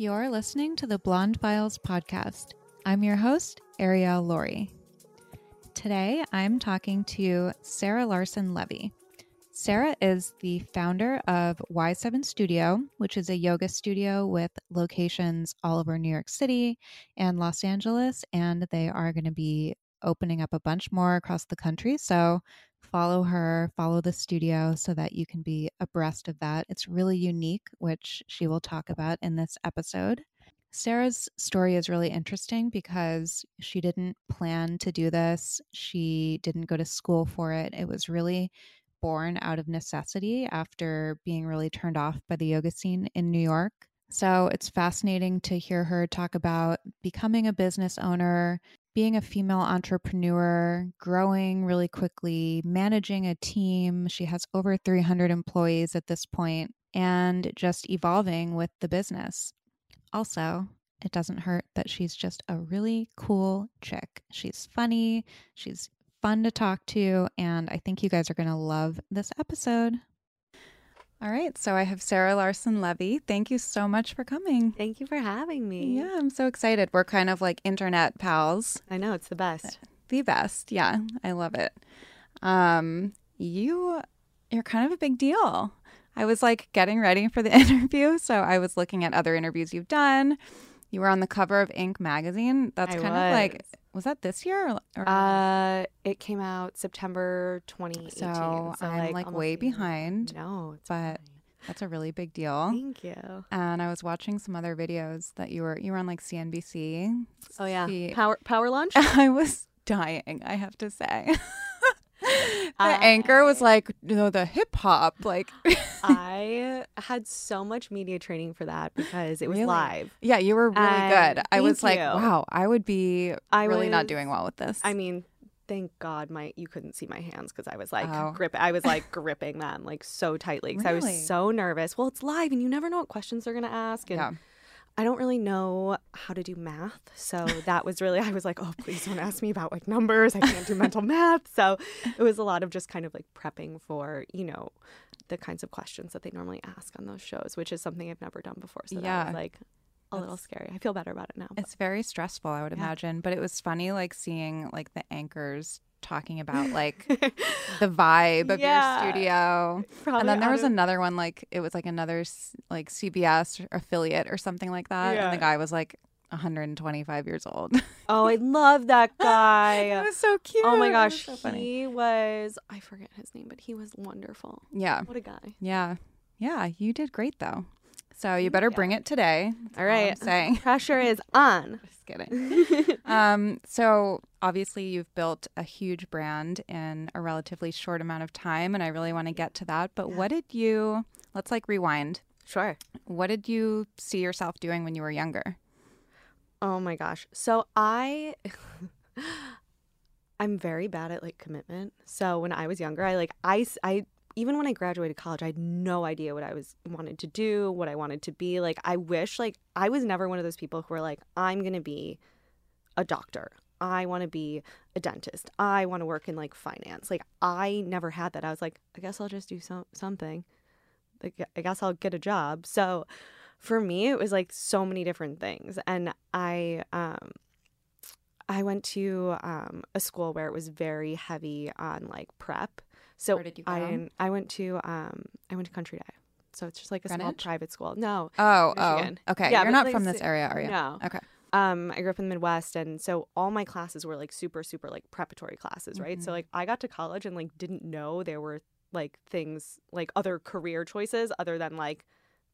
You're listening to the Blonde Files podcast. I'm your host, Arielle Lorre. Today, I'm talking to Sarah Larson Levey. Sarah is the founder of Y7 Studio, which is a yoga studio with locations all over New York City and Los Angeles, and they are going to be opening up a bunch more across the country. So follow her, follow the studio so that you can be abreast of that. It's really unique, which she will talk about in this episode. Sarah's story is really interesting because she didn't plan to do this. She didn't go to school for it. It was really born out of necessity after being really turned off by the yoga scene in New York. So it's fascinating to hear her talk about becoming a business owner, being a female entrepreneur, growing really quickly, managing a team. She has over 300 employees at this point, and just evolving with the business. Also, it doesn't hurt that she's just a really cool chick. She's funny, she's fun to talk to, and I think you guys are going to love this episode. All right, so I have Sarah Larson Levey. Thank you so much for coming. Thank you for having me. Yeah, I'm so excited. We're kind of like internet pals. I know, it's the best. The best. Yeah, I love it. Um, you you're kind of a big deal. I was like getting ready for the interview, so I was looking at other interviews you've done. You were on the cover of Inc. magazine. That's I kind of like was that this year? Or, or- Uh, it came out September 2018. so, I'm like almost way behind, No, it's but fine. that's a really big deal. Thank you. And I was watching some other videos that you were you were on like CNBC. Oh yeah, See- power power lunch. I was dying, I have to say. the anchor was like, you know, the hip hop, like I had so much media training for that because it was Really? live. Yeah, you were really And good. I was like, you. wow, I would be I really not doing well with this. I mean, thank God my you couldn't see my hands because I was like Oh. grip. I was like gripping them like so tightly because I was so nervous. Well, it's live and you never know what questions they're gonna ask. And yeah. I don't really know how to do math. So that was really, I was like, oh, please don't ask me about like numbers. I can't do mental math. So it was a lot of just kind of like prepping for, you know, the kinds of questions that they normally ask on those shows, which is something I've never done before. So that Yeah. was like a little scary. I feel better about it now. but- It's very stressful, I would Yeah. imagine. But it was funny like seeing like the anchors talking about like the vibe of Yeah. your studio. Probably and then there was of- another one like it was like another like CBS affiliate or something like that. And the guy was like 125 years old. Oh, I love that guy. was so cute. Oh my It was gosh, so he was, I forget his name, but he was wonderful. Yeah. What a guy. Yeah. Yeah. You did great though. So you better bring it today. That's All all I'm saying. Pressure is on. Just kidding. um, so obviously you've built a huge brand in a relatively short amount of time, and I really want to get to that. But what did you? Let's like rewind. Sure. What did you see yourself doing when you were younger? Oh my gosh. So I I'm very bad at like commitment. So when I was younger, I like I I even when I graduated college, I had no idea what I was wanted to do, what I wanted to be. Like I wish like I was never one of those people who were like I'm going to be a doctor. I want to be a dentist. I want to work in like finance. Like I never had that. I was like, I guess I'll just do some something. Like I guess I'll get a job. So for me it was like so many different things and i um i went to um, a school where it was very heavy on like prep So Where did you go? I I went to um I went to Country Day. So it's just like a small private school. No. Oh, Michigan. oh, okay. Yeah, You're not like from this area, are you? No. Okay. Um, I grew up in the Midwest, and so all my classes were like super, super like preparatory classes, right? Mm-hmm. So like I got to college and like didn't know there were like things like other career choices other than like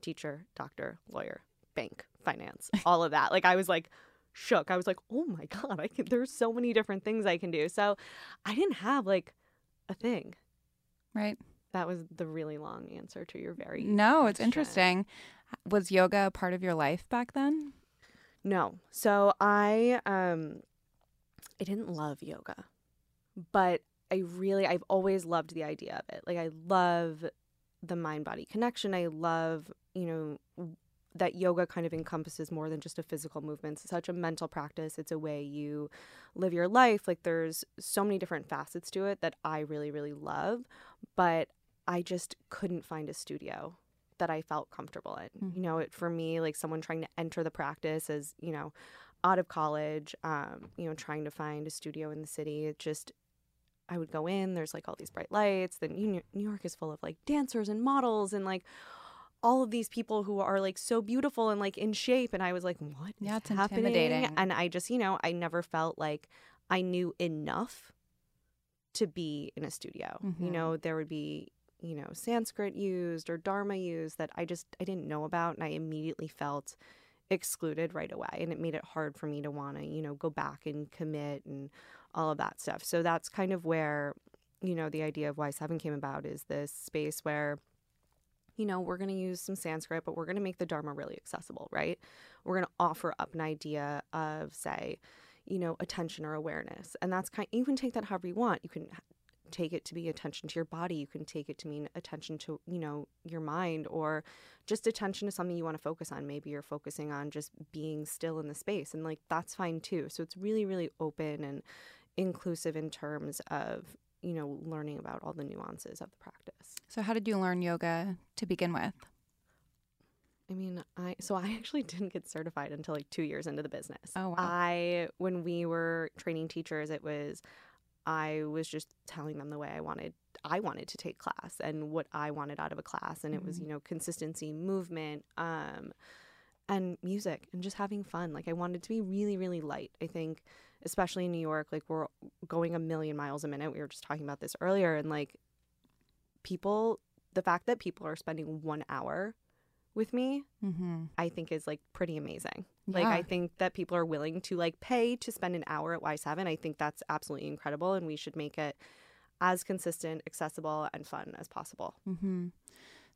teacher, doctor, lawyer, bank, finance, all of that. Like I was like shook. I was like, oh my god, I can. There's so many different things I can do. So I didn't have like a thing. Right. That was the really long answer to your very No, it's question. interesting. Was yoga a part of your life back then? No. So I um I didn't love yoga. But I really I've always loved the idea of it. Like I love the mind body connection. I love, you know, that yoga kind of encompasses more than just a physical movement. It's such a mental practice. It's a way you live your life. Like there's so many different facets to it that I really really love, but I just couldn't find a studio that I felt comfortable in. You know, it for me like someone trying to enter the practice as, you know, out of college, um, you know, trying to find a studio in the city. It just I would go in, there's like all these bright lights. Then New York is full of like dancers and models and like all of these people who are like so beautiful and like in shape. And I was like, what is Yeah, it's happening? intimidating. And I just, you know, I never felt like I knew enough to be in a studio. You Mhm. know, there would be, you know, Sanskrit used or Dharma used that I just I didn't know about and I immediately felt excluded right away and it made it hard for me to want to, you know, go back and commit and all of that stuff. So that's kind of where, you know, the idea of Y7 came about is this space where you know, we're going to use some Sanskrit, but we're going to make the Dharma really accessible, right? We're going to offer up an idea of, say, you know, attention or awareness. And that's kind you can take that however you want. You can take it to be attention to your body. You can take it to mean attention to, you know, your mind or just attention to something you want to focus on. Maybe you're focusing on just being still in the space and like that's fine too. So it's really, really open and inclusive in terms of, you know, learning about all the nuances of the practice. So, how did you learn yoga to begin with? I mean, I so I actually didn't get certified until like two years into the business. Oh, wow. I when we were training teachers, it was I was just telling them the way I wanted I wanted to take class and what I wanted out of a class, and it was Mhm. you know consistency, movement, um, and music, and just having fun. Like I wanted to be really really light. I think, especially in New York, like we're going a million miles a minute. We were just talking about this earlier, and like people, the fact that people are spending one hour with me Mm-hmm. I think is like pretty amazing. Like I think that people are willing to like pay to spend an hour at Y7. I think that's absolutely incredible and we should make it as consistent, accessible and fun as possible. Mm-hmm.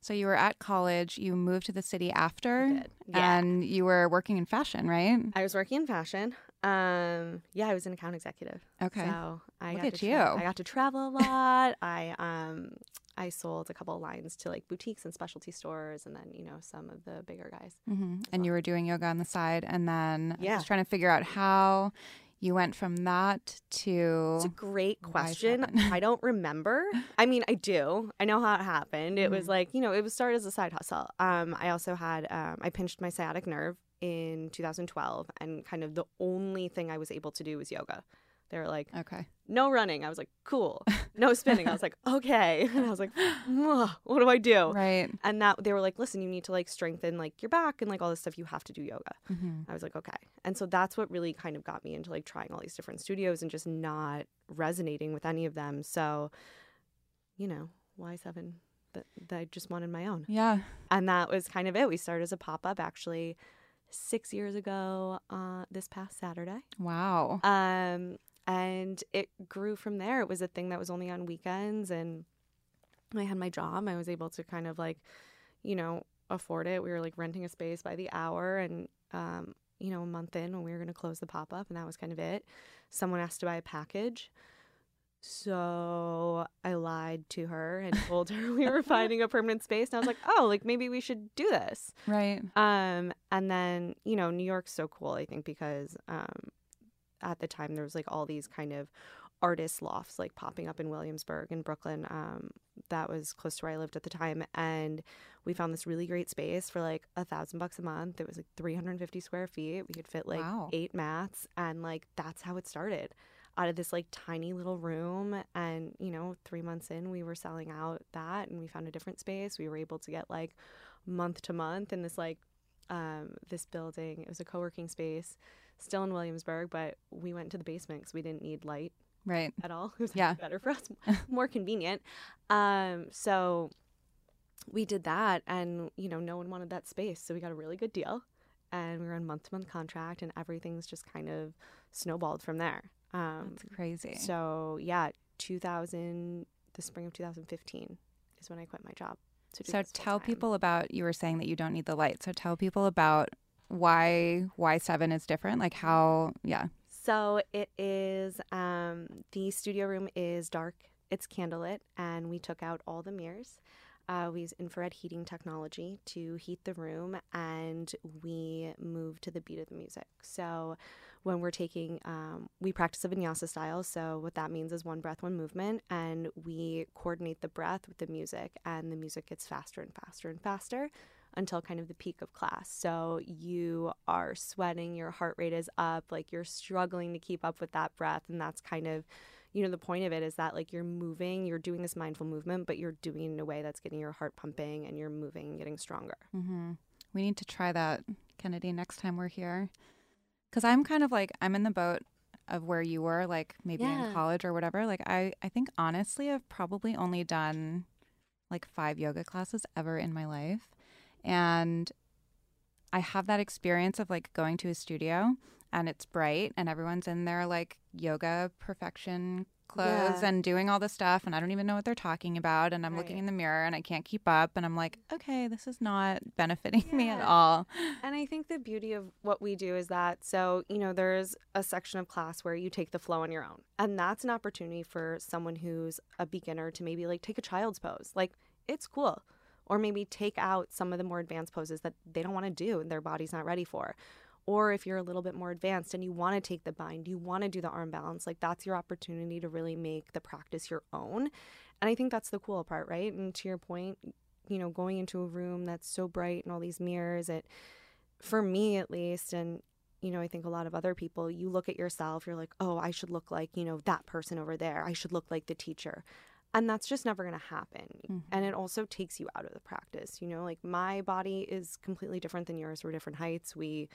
So, you were at college, you moved to the city after. Yeah. and you were working in fashion, right? I was working in fashion. Um yeah, I was an account executive. Okay. So I Look got at to you. I got to travel a lot. I um I sold a couple of lines to like boutiques and specialty stores and then, you know, some of the bigger guys. hmm And you were doing yoga on the side, and then I Yeah. was trying to figure out how you went from that to It's a great question. I don't remember. I mean, I do. I know how it happened. It was Mhm. like, you know, it was started as a side hustle. Um, I also had, um, I pinched my sciatic nerve in 2012, and kind of the only thing I was able to do was yoga. They were like, okay. no running. I was like, cool. No spinning. I was like, okay. And I was like, what do I do? Right. And that they were like, listen, you need to like strengthen like your back and like all this stuff. You have to do yoga. hmm I was like, okay. And so that's what really kind of got me into like trying all these different studios and just not resonating with any of them. So, you know, Y7? that, that I just wanted my own. Yeah. And that was kind of it. We started as a pop up actually six years ago uh, this past Saturday. Wow. Um, and it grew from there. It was a thing that was only on weekends. And I had my job. I was able to kind of like, you know, afford it. We were like renting a space by the hour. And, um, you know, a month in when we were going to close the pop up, and that was kind of it. Someone asked to buy a package. So I lied to her and told her we were finding a permanent space. And I was like, oh, like maybe we should do this. Right. Um, and then, you know, New York's so cool, I think, because um, at the time there was like all these kind of artist lofts like popping up in Williamsburg and Brooklyn. Um, that was close to where I lived at the time. And we found this really great space for like a thousand bucks a month. It was like 350 square feet. We could fit like Wow. eight mats. And like that's how it started. Out of this like tiny little room and you know 3 months in we were selling out that and we found a different space we were able to get like month to month in this like um this building it was a co-working space still in Williamsburg but we went to the basement cuz we didn't need light Right. at all. It was Yeah. better for us, more convenient. Um, so we did that, and you know, no one wanted that space, so we got a really good deal, and we were on month to month contract, and everything's just kind of snowballed from there. Um, That's crazy. so yeah, 2000, the spring of 2015 is when I quit my job. So tell people about you were saying that you don't need the light. So tell people about why Y7 is different. Like how yeah. So it is um, the studio room is dark. It's candlelit, and we took out all the mirrors. Uh, we use infrared heating technology to heat the room, and we move to the beat of the music. So when we're taking, um, we practice a vinyasa style. So what that means is one breath, one movement, and we coordinate the breath with the music, and the music gets faster and faster and faster until kind of the peak of class. So you are sweating, your heart rate is up, like you're struggling to keep up with that breath. And that's kind of, you know, the point of it is that like you're moving, you're doing this mindful movement, but you're doing it in a way that's getting your heart pumping and you're moving and getting stronger. Mm-hmm. We need to try that, Kennedy, next time we're here. Because I'm kind of like I'm in the boat of where you were, like maybe Yeah. in college or whatever. Like I, I think honestly, I've probably only done like five yoga classes ever in my life, and I have that experience of like going to a studio and it's bright and everyone's in their like yoga perfection clothes Yeah. and doing all the stuff and I don't even know what they're talking about and I'm looking in the mirror and I can't keep up and I'm like, okay, this is not benefiting me at all. And I think the beauty of what we do is that so, you know, there's a section of class where you take the flow on your own. And that's an opportunity for someone who's a beginner to maybe like take a child's pose. Like it's cool. Or maybe take out some of the more advanced poses that they don't want to do and their body's not ready for. Or if you're a little bit more advanced and you want to take the bind, you want to do the arm balance, like that's your opportunity to really make the practice your own. And I think that's the cool part, right? And to your point, you know, going into a room that's so bright and all these mirrors, it for me at least and you know i think a lot of other people you look at yourself you're like oh i should look like you know that person over there i should look like the teacher and that's just never going to happen Mhm. and it also takes you out of the practice you know like my body is completely different than yours we're different heights we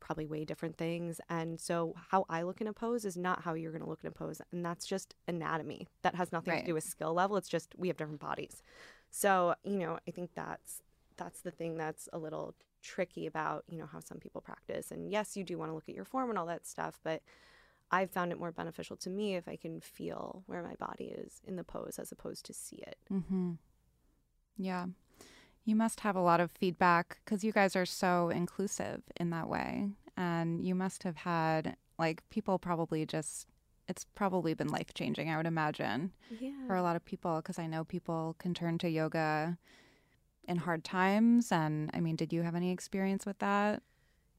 probably weigh different things and so how i look in a pose is not how you're going to look in a pose and that's just anatomy that has nothing Right. to do with skill level it's just we have different bodies so you know i think that's that's the thing that's a little tricky about you know how some people practice and yes you do want to look at your form and all that stuff but i've found it more beneficial to me if i can feel where my body is in the pose as opposed to see it Mm-hmm. Yeah. You must have a lot of feedback because you guys are so inclusive in that way. And you must have had, like, people probably just, it's probably been life changing, I would imagine, yeah for a lot of people because I know people can turn to yoga in hard times. And I mean, did you have any experience with that?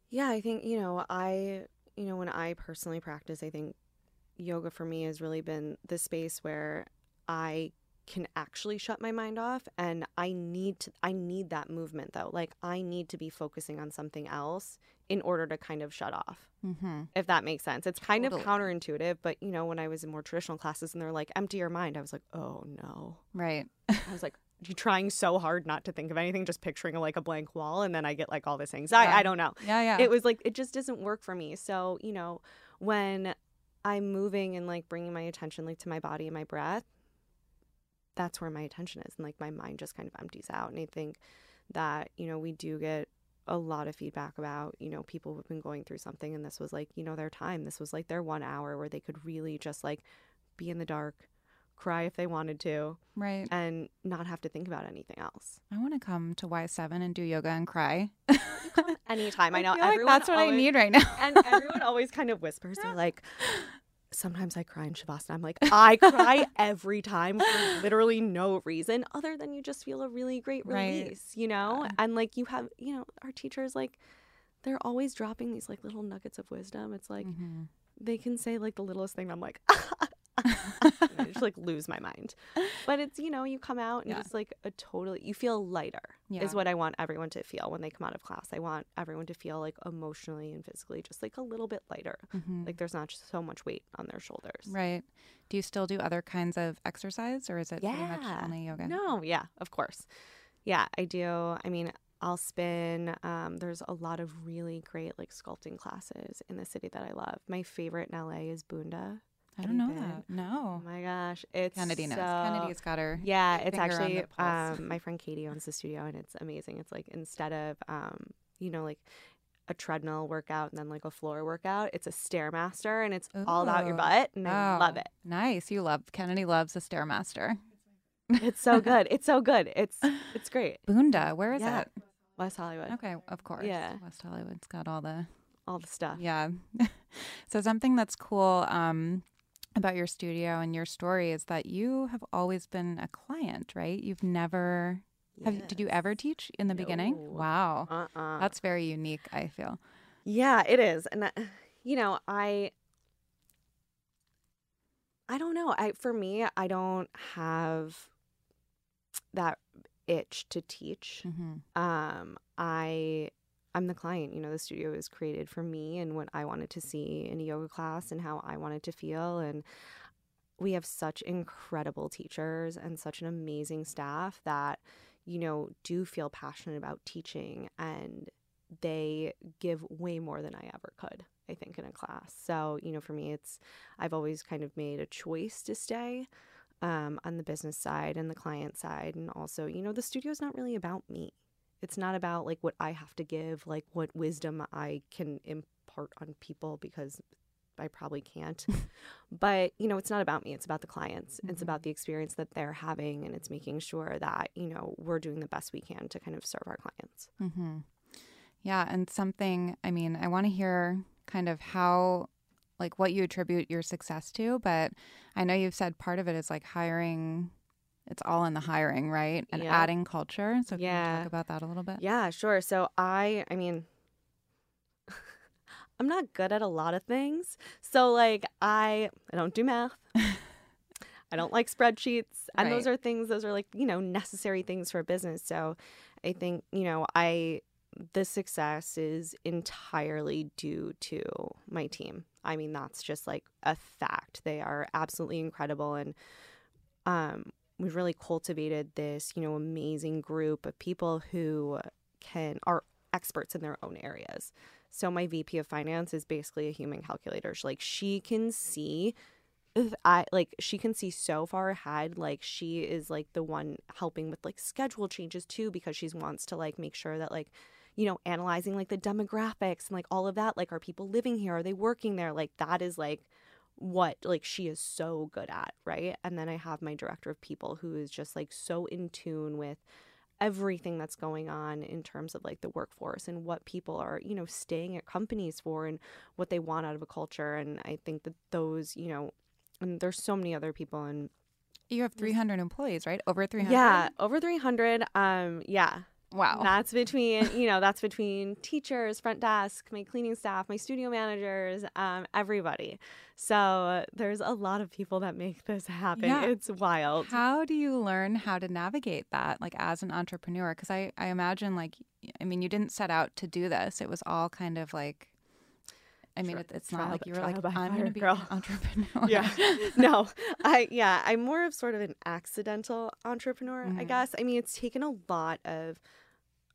Yeah, I think, you know, I, you know, when I personally practice, I think yoga for me has really been the space where I can actually shut my mind off and I need to I need that movement though. Like I need to be focusing on something else in order to kind of shut off. Mm-hmm. If that makes sense. It's kind Totally. of counterintuitive, but you know, when I was in more traditional classes and they're like empty your mind, I was like, "Oh no." Right. I was like you trying so hard not to think of anything, just picturing like a blank wall, and then I get like all this anxiety. Yeah. I don't know Yeah. Yeah. it was like it just doesn't work for me so you know when i'm moving and like bringing my attention like to my body and my breath that's where my attention is and like my mind just kind of empties out and i think that you know we do get a lot of feedback about you know people who've been going through something and this was like you know their time this was like their one hour where they could really just like be in the dark cry if they wanted to right. and not have to think about anything else I want to come to Y7 and do yoga and cry. anytime i know feel like that's what I need right now. and everyone always kind of whispers they're like sometimes i cry in shavasana i'm like i cry every time for literally no reason other than you just feel a really great Right. release you know Yeah. and like you have you know our teachers like they're always dropping these like little nuggets of wisdom it's like Mhm. they can say like the littlest thing i'm like I just like lose my mind. But it's, you know, you come out and Yeah. it's like a totally, you feel lighter, Yeah. is what I want everyone to feel when they come out of class. I want everyone to feel like emotionally and physically just like a little bit lighter. Mhm. Like there's not so much weight on their shoulders. Right. Do you still do other kinds of exercise or is it pretty much Yeah. only yoga? No, yeah, of course. Yeah, I do. I mean, I'll spin. Um, there's a lot of really great like sculpting classes in the city that I love. My favorite in LA is Bunda. I don't know that. Oh No. my gosh, it's Kennedy knows. so- Kennedy's got her. Yeah, it's actually um, my friend Katie owns the studio, and it's amazing. It's like instead of um, you know like a treadmill workout and then like a floor workout, it's a stairmaster, and it's all about your butt, and I love Oh, it. Nice. You love Kennedy loves a stairmaster. It's so good. It's so good. It's it's great. Bunda, where is Yeah. it? West Hollywood, Okay, of course. Yeah. West Hollywood's got all the all the stuff. Yeah. so something that's cool um, about your studio and your story is that you have always been a client, right? You've never have did you ever teach in the beginning? Wow. Uh-uh. That's very unique, I feel. Yeah, it is. And uh, you know, I I don't know. I for me, I don't have that itch to teach. hmm Um I I'm the client, you know, the studio is created for me and what I wanted to see in a yoga class and how I wanted to feel and we have such incredible teachers and such an amazing staff that you know do feel passionate about teaching and they give way more than I ever could, I think, in a class. So, you know, for me, it's, I've always kind of made a choice to stay um, on the business side and the client side. And also, you know, the studio's not really about me. It's not about like what I have to give, like what wisdom I can impart on people because I probably can't. but, you know, it's not about me. It's about the clients. It's Mhm. about the experience that they're having. And it's making sure that, you know, we're doing the best we can to kind of serve our clients. hmm Yeah, and something, I mean, I want to hear kind of how, like, what you attribute your success to, but I know you've said part of it is like hiring, it's all in the hiring, right? And Yeah. adding culture. So, can you Yeah. talk about that a little bit? Yeah, sure. So I, I mean, I'm not good at a lot of things. So like I, I don't do math. I don't like spreadsheets, and those are things. Those are like you know necessary things for a business. So I think you know I the success is entirely due to my team. I mean that's just like a fact. They are absolutely incredible, and um, we've really cultivated this you know amazing group of people who can are experts in their own areas. So my VP of finance is basically a human calculator. She, like she can see if I like she can see so far ahead. Like she is like the one helping with like schedule changes too because she wants to like make sure that like you know analyzing like the demographics and like all of that. Like are people living here? Are they working there? Like that is like what like she is so good at, right? And then I have my director of people who is just like so in tune with everything that's going on in terms of like the workforce and what people are, you know, staying at companies for and what they want out of a culture. And I think that those, you know, and there's so many other people and You have 300 employees, right? Over 300? yeah, over 300. Um, yeah, Wow. that's between, you know, that's between teachers, front desk, my cleaning staff, my studio managers, um, everybody. So there's a lot of people that make this happen. Yeah. It's wild. How do you learn how to navigate that, like as an entrepreneur? Because I, I imagine, like, I mean, you didn't set out to do this. It was all kind of like, I mean, it, it's trial not like you were like, I'm going to be girl." an entrepreneur. yeah no i yeah i'm more of sort of an accidental entrepreneur i Mhm. guess i mean it's taken a lot of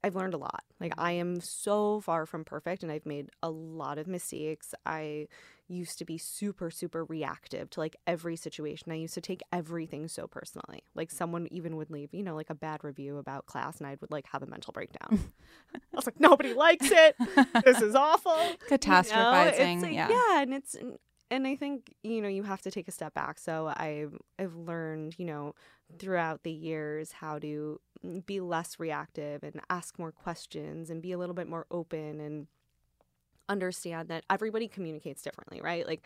i've learned a lot like i am so far from perfect and i've made a lot of mistakes i used to be super super reactive to like every situation i used to take everything so personally like someone even would leave you know like a bad review about class and i would like have a mental breakdown i was like nobody likes it this is awful you know? Catastrophizing. like- yeah. yeah, and it's and I think you know you have to take a step back. So I've I've learned you know throughout the years how to mm, be less reactive and ask more questions and be a little bit more open and understand that everybody communicates differently, right? Like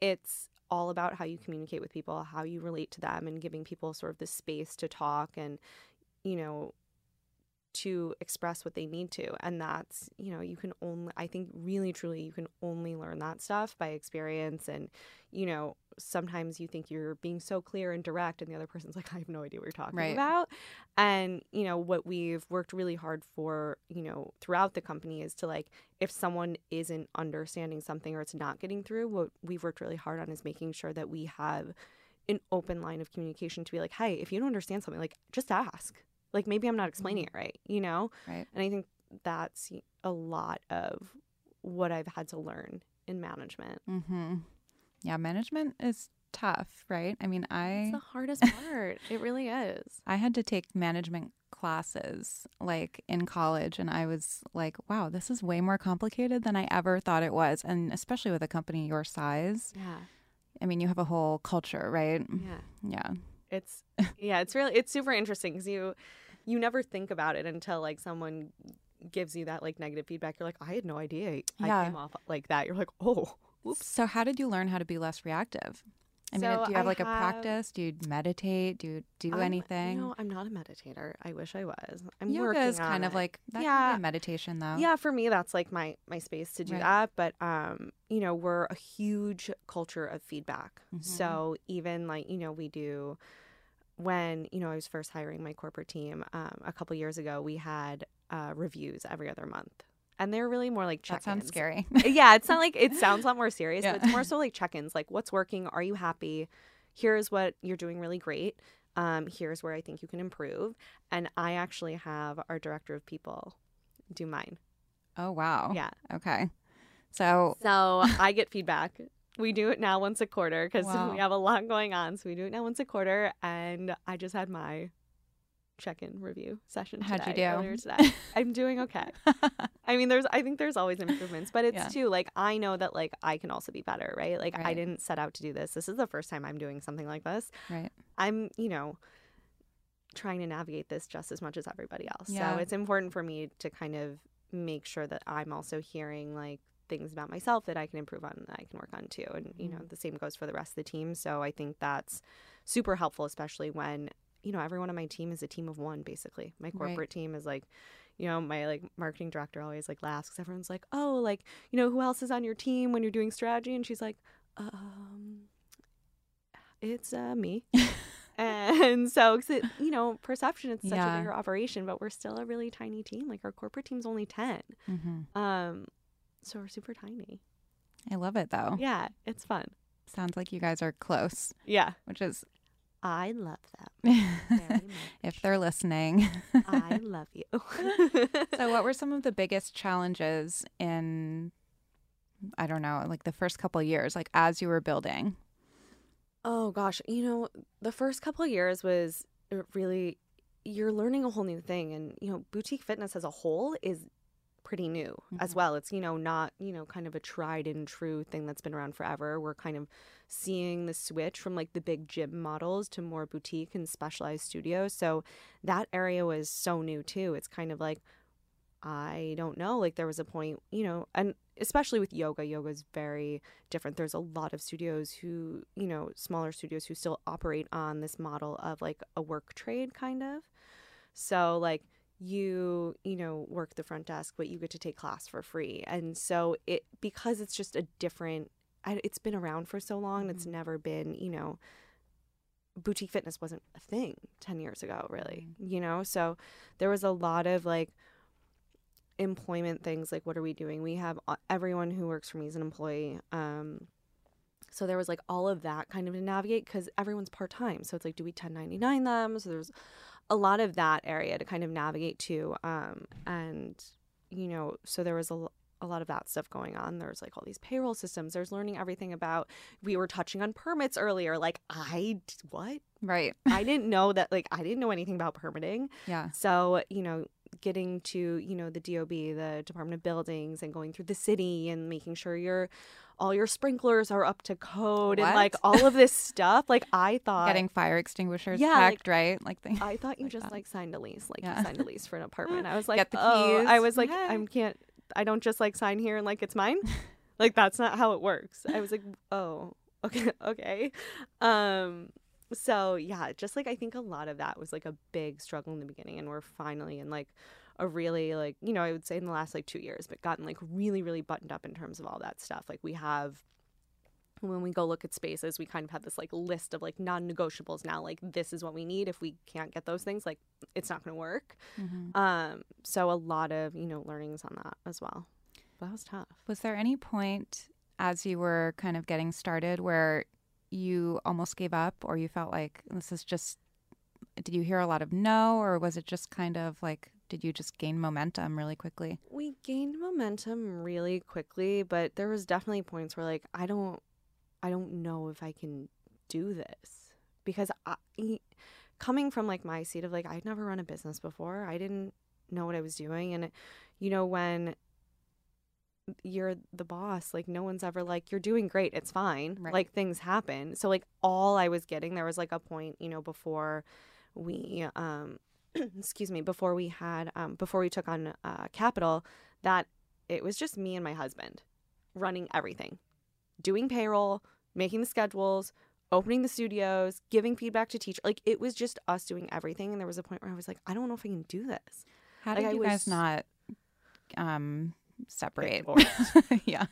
it's all about how you communicate with people, how you relate to them, and giving people sort of the space to talk and you know to express what they need to and that's you know you can only i think really truly you can only learn that stuff by experience and you know sometimes you think you're being so clear and direct and the other person's like i have no idea what you're talking Right. about and you know what we've worked really hard for you know throughout the company is to like if someone isn't understanding something or it's not getting through what we've worked really hard on is making sure that we have an open line of communication to be like hey if you don't understand something like just ask like maybe i'm not explaining it right you know Right. and i think that's a lot of what i've had to learn in management Mm-hmm. Yeah, management is tough, right? I mean, I it's the hardest part it really is I had to take management classes like in college and I was like, wow, this is way more complicated than I ever thought it was. And especially with a company your size. yeah I mean, you have a whole culture, right? yeah Yeah. It's yeah it's really it's super interesting because you you never think about it until like someone gives you that like negative feedback you're like i had no idea i Yeah. came off like that you're like oh whoops So how did you learn how to be less reactive? I mean, So do you have I like a practice? Do you meditate? Do you do I'm- anything? know, i'm not a meditator i wish i was i'm Yoga working is kind of it. like that Yeah. meditation though. yeah for me that's like my my space to do Right. that but um you know we're a huge culture of feedback Mhm. so even like you know we do when you know i was first hiring my corporate team um, a couple years ago we had uh, reviews every other month and they're really more like check-ins That sounds scary. yeah it's not like it sounds a lot more serious Yeah. but it's more so like check-ins like what's working are you happy here's what you're doing really great um, here's where i think you can improve and i actually have our director of people do mine oh wow. yeah Okay. So so I get feedback. We do it now once a quarter because Wow. we have a lot going on. So we do it now once a quarter, and I just had my check-in review session. How'd you do? today. I'm doing okay. I mean, there's I think there's always improvements, but it's Yeah. too like I know that like I can also be better, right? Like I didn't set out to do this. This is the first time I'm doing something like this. right. I'm, you know, trying to navigate this just as much as everybody else. Yeah. So it's important for me to kind of make sure that I'm also hearing like things about myself that I can improve on that I can work on too. And, you know, Mm-hmm. the same goes for the rest of the team. So I think that's super helpful, especially when, you know, everyone on my team is a team of one, basically. My Right. corporate team is like, you know, my like marketing director always like laughs because everyone's like, oh, like, you know, who else is on your team when you're doing strategy? And she's like, um, it's uh, me. and so, 'cause it, you know, perception, it's such Yeah. a bigger operation, but we're still a really tiny team. Like our corporate team's only 10. hmm Um, so we're super tiny. I love it though. Yeah, it's fun. Sounds like you guys are close, Yeah. which is I love them very much. if they're listening. I love you. so, what were some of the biggest challenges in, I don't know, like the first couple years, like as you were building? Oh gosh, you know, the first couple of years was uh, really you're learning a whole new thing and you know, boutique fitness as a whole is pretty new as Mhm. well. It's, you know, not, you know, kind of a tried and true thing that's been around forever. We're kind of seeing the switch from like the big gym models to more boutique and specialized studios. So that area was so new too. It's kind of like I don't know. Like there was a point, you know, and especially with yoga, yoga is very different. There's a lot of studios who, you know, smaller studios who still operate on this model of like a work trade kind of. So like you, you know, work the front desk, but you get to take class for free. And so it because it's just a different it's been around for so long, it's never been, you know, boutique fitness wasn't a thing 10 years ago really you know? So there was a lot of like employment things like what are we doing? We have uh, everyone who works for me is an employee um so there was like all of that kind of to navigate because everyone's part-time. So it's like do we 1099 them? So there's a lot of that area to kind of navigate to um and you know so there was a, a lot of that stuff going on. There's like all these payroll systems. There's learning everything about we were touching on permits earlier. Like I what? Right. i didn't know that like i didn't know anything about permitting. Yeah. so, you know, getting to, you know, the DOB, the Department of Buildings and going through the city and making sure your all your sprinklers are up to code and like all of this stuff. Like I thought Getting fire extinguishers Yeah, like- right? Like they, I thought you like just that. like signed a lease, like Yeah. you signed a lease for an apartment. I was like, oh, I was like. I can't, I don't just like sign here and like it's mine. like that's not how it works. I was like, oh, okay, okay. Um, so yeah, just like I think a lot of that was like a big struggle in the beginning, and we're finally in like a really like you know I would say in the last like two years, but gotten like really really buttoned up in terms of all that stuff. Like we have when we go look at spaces, we kind of have this like list of like non-negotiables now. Like this is what we need. If we can't get those things, like it's not going to work. Mhm. Um, so a lot of you know learnings on that as well. But that was tough. Was there any point as you were kind of getting started where you almost gave up or you felt like this is just did you hear a lot of no or was it just kind of like did you just gain momentum really quickly? We gained momentum really quickly, but there was definitely points where like I don't I don't know if I can do this because I, coming from like my seat of like I'd never run a business before. I didn't know what I was doing and you know when you're the boss like no one's ever like you're doing great it's fine Right. like things happen so like all i was getting there was like a point you know before we um excuse me before we had um before we took on uh capital that it was just me and my husband running everything doing payroll making the schedules opening the studios giving feedback to teacher like it was just us doing everything and there was a point where i was like i don't know if i can do this How Like, did I you was- guys not um separate? yeah.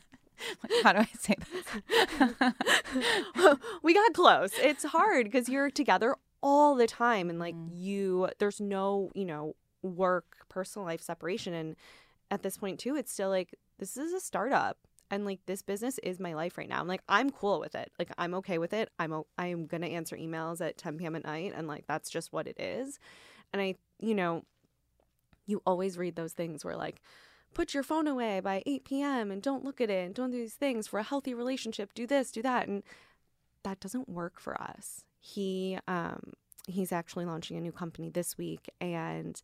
How do I say that? we got close. It's hard because you're together all the time and like Mhm. you there's no, you know, work personal life separation and at this point too it's still like this is a startup and like this business is my life right now. I'm like I'm cool with it. Like I'm okay with it. I'm o- I am to answer emails at 10 p.m. at night and like that's just what it is. And I, you know, you always read those things where like put your phone away by 8 p.m. and don't look at it and don't do these things for a healthy relationship. Do this, do that. And that doesn't work for us. He um he's actually launching a new company this week and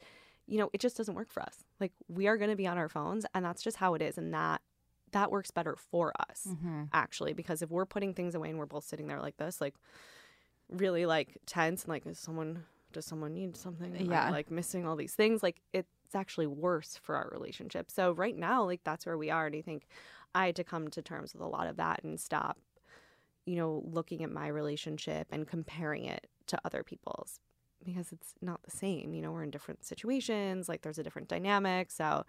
you know, it just doesn't work for us. Like we are going to be on our phones and that's just how it is and that that works better for us Mm-hmm. actually because if we're putting things away and we're both sitting there like this like really like tense and like is someone does someone need something Yeah. like missing all these things like it's actually worse for our relationship so right now like that's where we are and i think i had to come to terms with a lot of that and stop you know looking at my relationship and comparing it to other people's because it's not the same you know we're in different situations like there's a different dynamic. So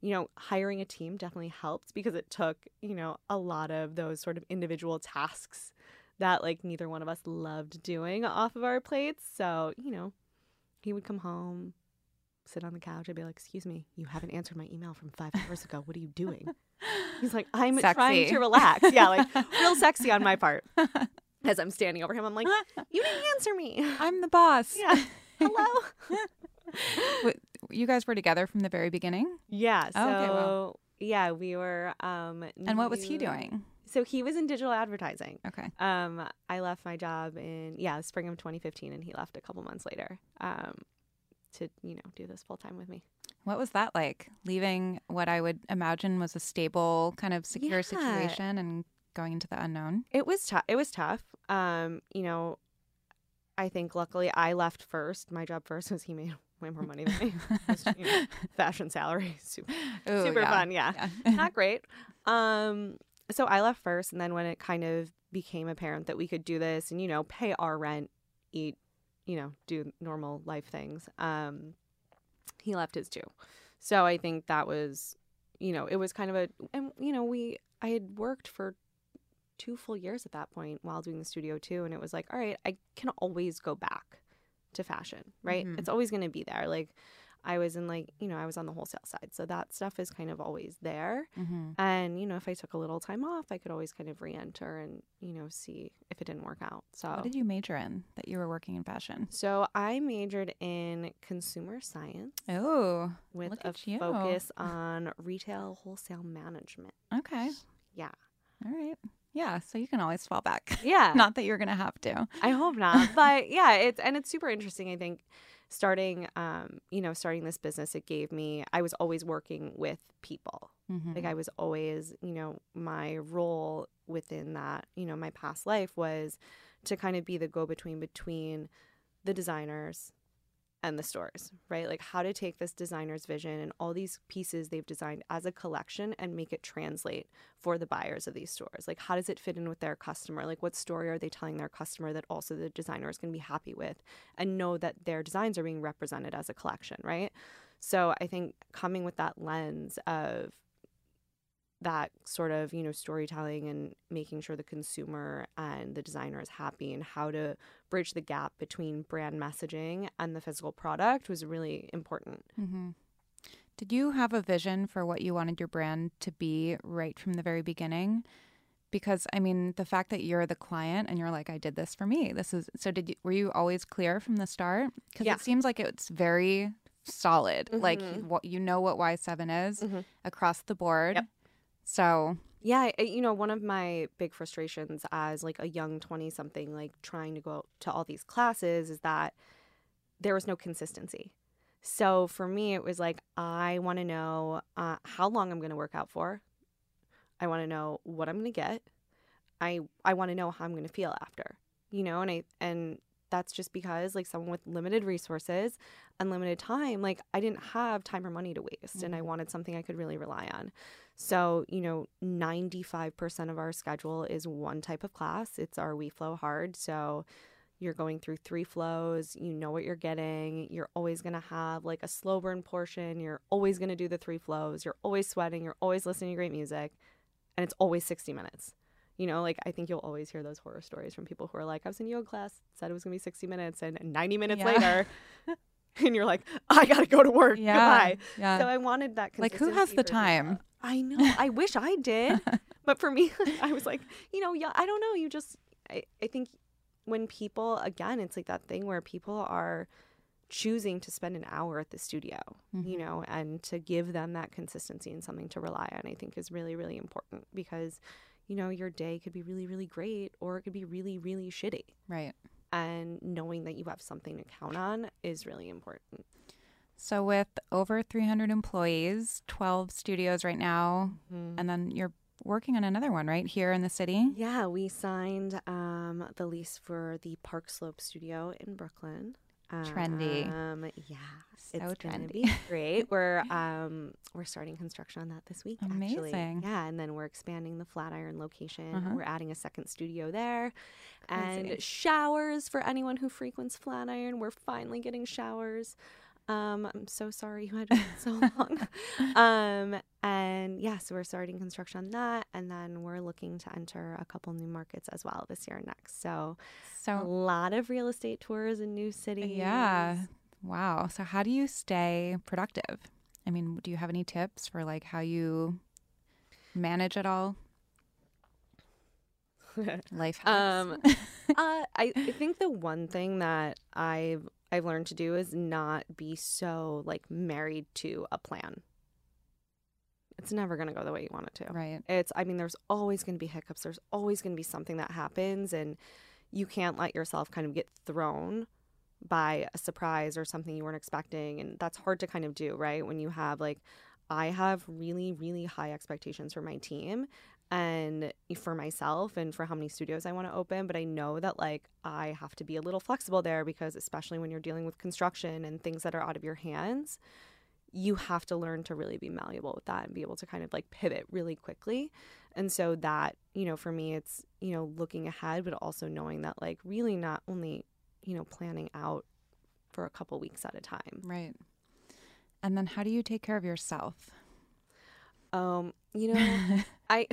you know hiring a team definitely helped because it took you know a lot of those sort of individual tasks that like neither one of us loved doing off of our plates. So you know he would come home sit on the couch i'd be like excuse me you haven't answered my email from five hours ago what are you doing he's like i'm trying to relax yeah like real sexy on my part as i'm standing over him i'm like you didn't answer me I'm the boss. yeah hello You guys were together from the very beginning? Yeah. So Oh, okay, wow. yeah, we were. Um, And what was he doing? So he was in digital advertising. Okay. Um, I left my job in yeah spring of 2015, and he left a couple months later. Um, to you know do this full time with me. What was that like? Leaving what I would imagine was a stable, kind of secure Yeah. situation and going into the unknown. It was tough. It was tough. Um, you know, I think luckily I left first. My job first was he made way more money than me. Just, you know, fashion salary, super, Ooh, super yeah. fun. Yeah. Yeah. not great. Um, so I left first, and then when it kind of became apparent that we could do this and you know pay our rent, eat, you know, do normal life things, um, he left his too. So I think that was, you know, it was kind of a, and you know, we I had worked for two full years at that point while doing the studio too, and it was like, all right, I can always go back to fashion, right? Mhm. It's always going to be there, like. I was in like, you know, I was on the wholesale side. So that stuff is kind of always there. hmm And, you know, if I took a little time off, I could always kind of re enter and, you know, see if it didn't work out. So, What did you major in that you were working in fashion? so I majored in consumer science Oh, with a you. focus on retail wholesale management. okay. Yeah. All right. Yeah. So you can always fall back. Yeah. Not that you're going to have to. I hope not. But yeah, it's and it's super interesting. I think starting, um, you know, starting this business, it gave me. I was always working with people. Mhm. Like I was always, you know, my role within that, you know, my past life was to kind of be the go between between the designers and the stores, right? Like how to take this designer's vision and all these pieces they've designed as a collection and make it translate for the buyers of these stores. Like how does it fit in with their customer? Like what story are they telling their customer that also the designer is going to be happy with and know that their designs are being represented as a collection, right? So I think coming with that lens of that sort of you know storytelling and making sure the consumer and the designer is happy and how to bridge the gap between brand messaging and the physical product was really important Mm-hmm. Did you have a vision for what you wanted your brand to be right from the very beginning? Because I mean, the fact that you're the client and you're like, I did this for me. This is so. Did you were you always clear from the start? Because Yeah. it seems like it's very solid. Like Mhm. what you know what Y seven is Mhm. across the board. Yep. So yeah you know one of my big frustrations as like a young 20 something like trying to go to all these classes is that there was no consistency. So for me it was like i want to know uh, how long i'm going to work out for. I want to know what i'm going to get. I i want to know how i'm going to feel after you know and i and that's just because like someone with limited resources unlimited time like i didn't have time or money to waste and i mm. wanted something i could really rely on so, you know, 95% of our schedule is one type of class. It's our We Flow Hard. So, you're going through three flows, you know what you're getting. You're always going to have like a slow burn portion. You're always going to do the three flows. You're always sweating. You're always listening to great music. And it's always 60 minutes. You know, like I think you'll always hear those horror stories from people who are like, I was in yoga class, said it was to be 60 minutes, and 90 minutes Yeah. later, and you're like, I got to go to work. yeah, Goodbye. yeah. So I wanted that. Like, who has the people. time? I know. I wish I did, but for me, I was like, you know, yeah, I don't know. You just, I, I think when people, again, it's like that thing where people are choosing to spend an hour at the studio, you Mm-hmm. know, and to give them that consistency and something to rely on, I think is really, really important because, you know, your day could be really, really great or it could be really, really shitty. right. And knowing that you have something to count on is really important. So with over 300 employees, 12 studios right now, and then you're working on another one right here in the city. Yeah, we signed um, the lease for the Park Slope Studio in Brooklyn. Trendy. Um, yeah, So it's gonna trendy. be great. We're um, we're starting construction on that this week. Actually. Amazing. Yeah, and then we're expanding the Flatiron location. Uh-huh. We're adding a second studio there, Crazy. and showers for anyone who frequents Flatiron. We're finally getting showers. Um, I'm so sorry you had to wait so long. um, and yeah, so we're starting construction on that, and then we're looking to enter a couple new markets as well this year and next. So so a lot of real estate tours in new cities. yeah, wow. So how do you stay productive? I mean, do you have any tips for like how you manage it all? Life hacks. Um, uh, I, I think the one thing that I've I've learned to do is not be so like married to a plan. It's never gonna go the way you want it to. right. It's I mean, there's always gonna be hiccups. There's always gonna be something that happens, and you can't let yourself kind of get thrown by a surprise or something you weren't expecting, and that's hard to kind of do, right? When you have like, I have really really high expectations for my team, and for myself and for how many studios I want to open. But I know that like I have to be a little flexible there because, especially when you're dealing with construction and things that are out of your hands, you have to learn to really be malleable with that and be able to kind of like pivot really quickly. And so, that, you know, for me, it's, you know, looking ahead, but also knowing that like really not only, you know, planning out for a couple weeks at a time. Right. And then how do you take care of yourself? Um, you know, I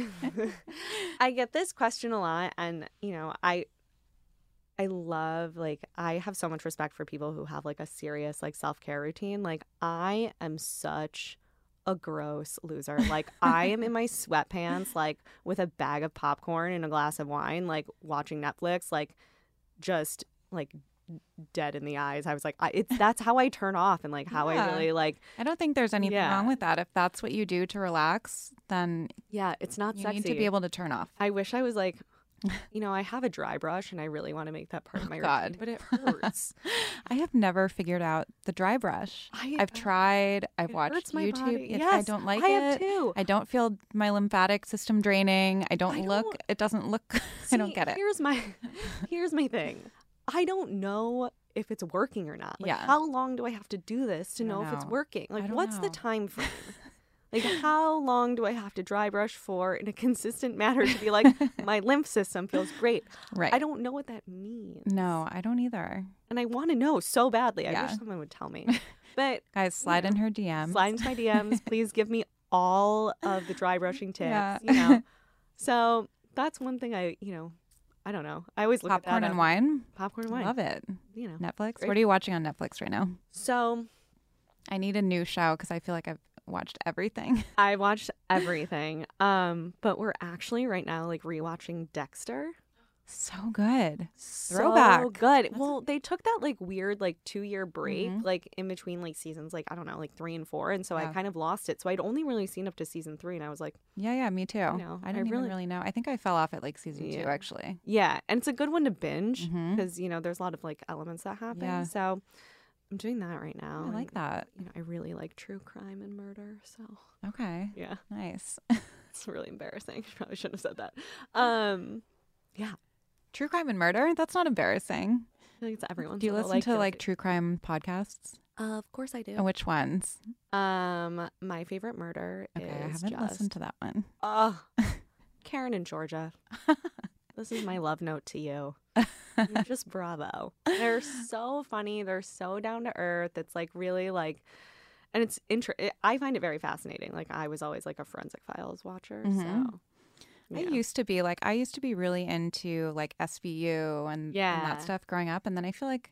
I get this question a lot and you know, I I love like I have so much respect for people who have like a serious like self-care routine. Like I am such a gross loser. Like I am in my sweatpants like with a bag of popcorn and a glass of wine like watching Netflix like just like dead in the eyes. I was like I, it's that's how I turn off and like how Yeah. I really like I don't think there's anything Yeah. wrong with that. If that's what you do to relax, then yeah, it's not you sexy. need to be able to turn off. I wish I was like, you know, I have a dry brush and I really want to make that part of oh, my Oh, God. routine, but it hurts. I have never figured out the dry brush. I- uh, I've tried. I've watched my YouTube. It- I don't like I it. have too. I don't feel my lymphatic system draining. I don't I look. don't- It doesn't look. I don't get it. Here's my here's my thing. I don't know if it's working or not. Like, Yeah. How long do I have to do this to I know, if it's working? Like, what's the time frame? like, how long do I have to dry brush for in a consistent manner to be like, my lymph system feels great? Right. I don't know what that means. No, I don't either. And I want to know so badly. I wish someone would tell me. But Guys, slide in her DM. slide into my DMs. Please give me all of the dry brushing tips. Yeah. You know. So that's one thing I, you know, I don't know. I always look Popcorn and um, wine. Popcorn and wine. Love it. You know. Netflix. Great. What are you watching on Netflix right now? So I need a new show because I feel like I've watched everything. I watched everything. Um, but we're actually right now like rewatching Dexter. So good. So Throwback. good. Well, they took that like weird like two year break, Mhm. like in between like seasons, like I don't know, like three and four, and so I kind of lost it. So I'd only really seen up to season three, and I was like, Yeah, yeah, me too. know, I I didn't really- even really know. I think I fell off at like season two, actually. yeah, and it's a good one to binge Mhm. because you know there's a lot of like elements that happen. Yeah. So I'm doing that right now. I like and, that. You know, I really like true crime and murder. So Okay. yeah, Nice. it's really embarrassing. I probably shouldn't have said that. Um, yeah, true crime and murder? That's not embarrassing. I feel like it's everyone's. Do you listen to like true crime podcasts? Uh, of course I do. And which ones? Um, my favorite murder Okay, I haven't just listened to that one. Oh, Karen in Georgia. this is my love note to you. You're just bravo. They're so funny. They're so down to earth. It's like really like, and it's inter. I find it very fascinating. Like I was always like a forensic files watcher. Mhm. So I used to be like I used to be really into like SVU and, and that stuff growing up, and then I feel like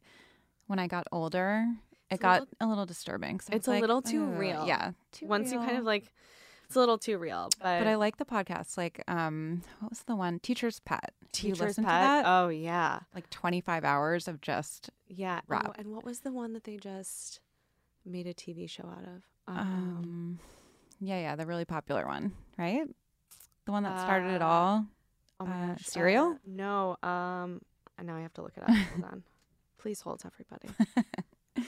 when I got older, it It's a got little- a little disturbing. So it's a like, little too "Ugh." real. Yeah, too once you kind of like, it's a little too real. But, But I like the podcast. Like, um, what was the one? Teacher's Pet. Teacher's Pet. Oh yeah, like 25 hours of just yeah. Oh, and what was the one that they just made a TV show out of? um yeah yeah the really popular one right the one that started it Uh, all Oh my Uh, gosh. Serial? uh, no. Um. Now I have to look it up. Hold on. Please hold, everybody.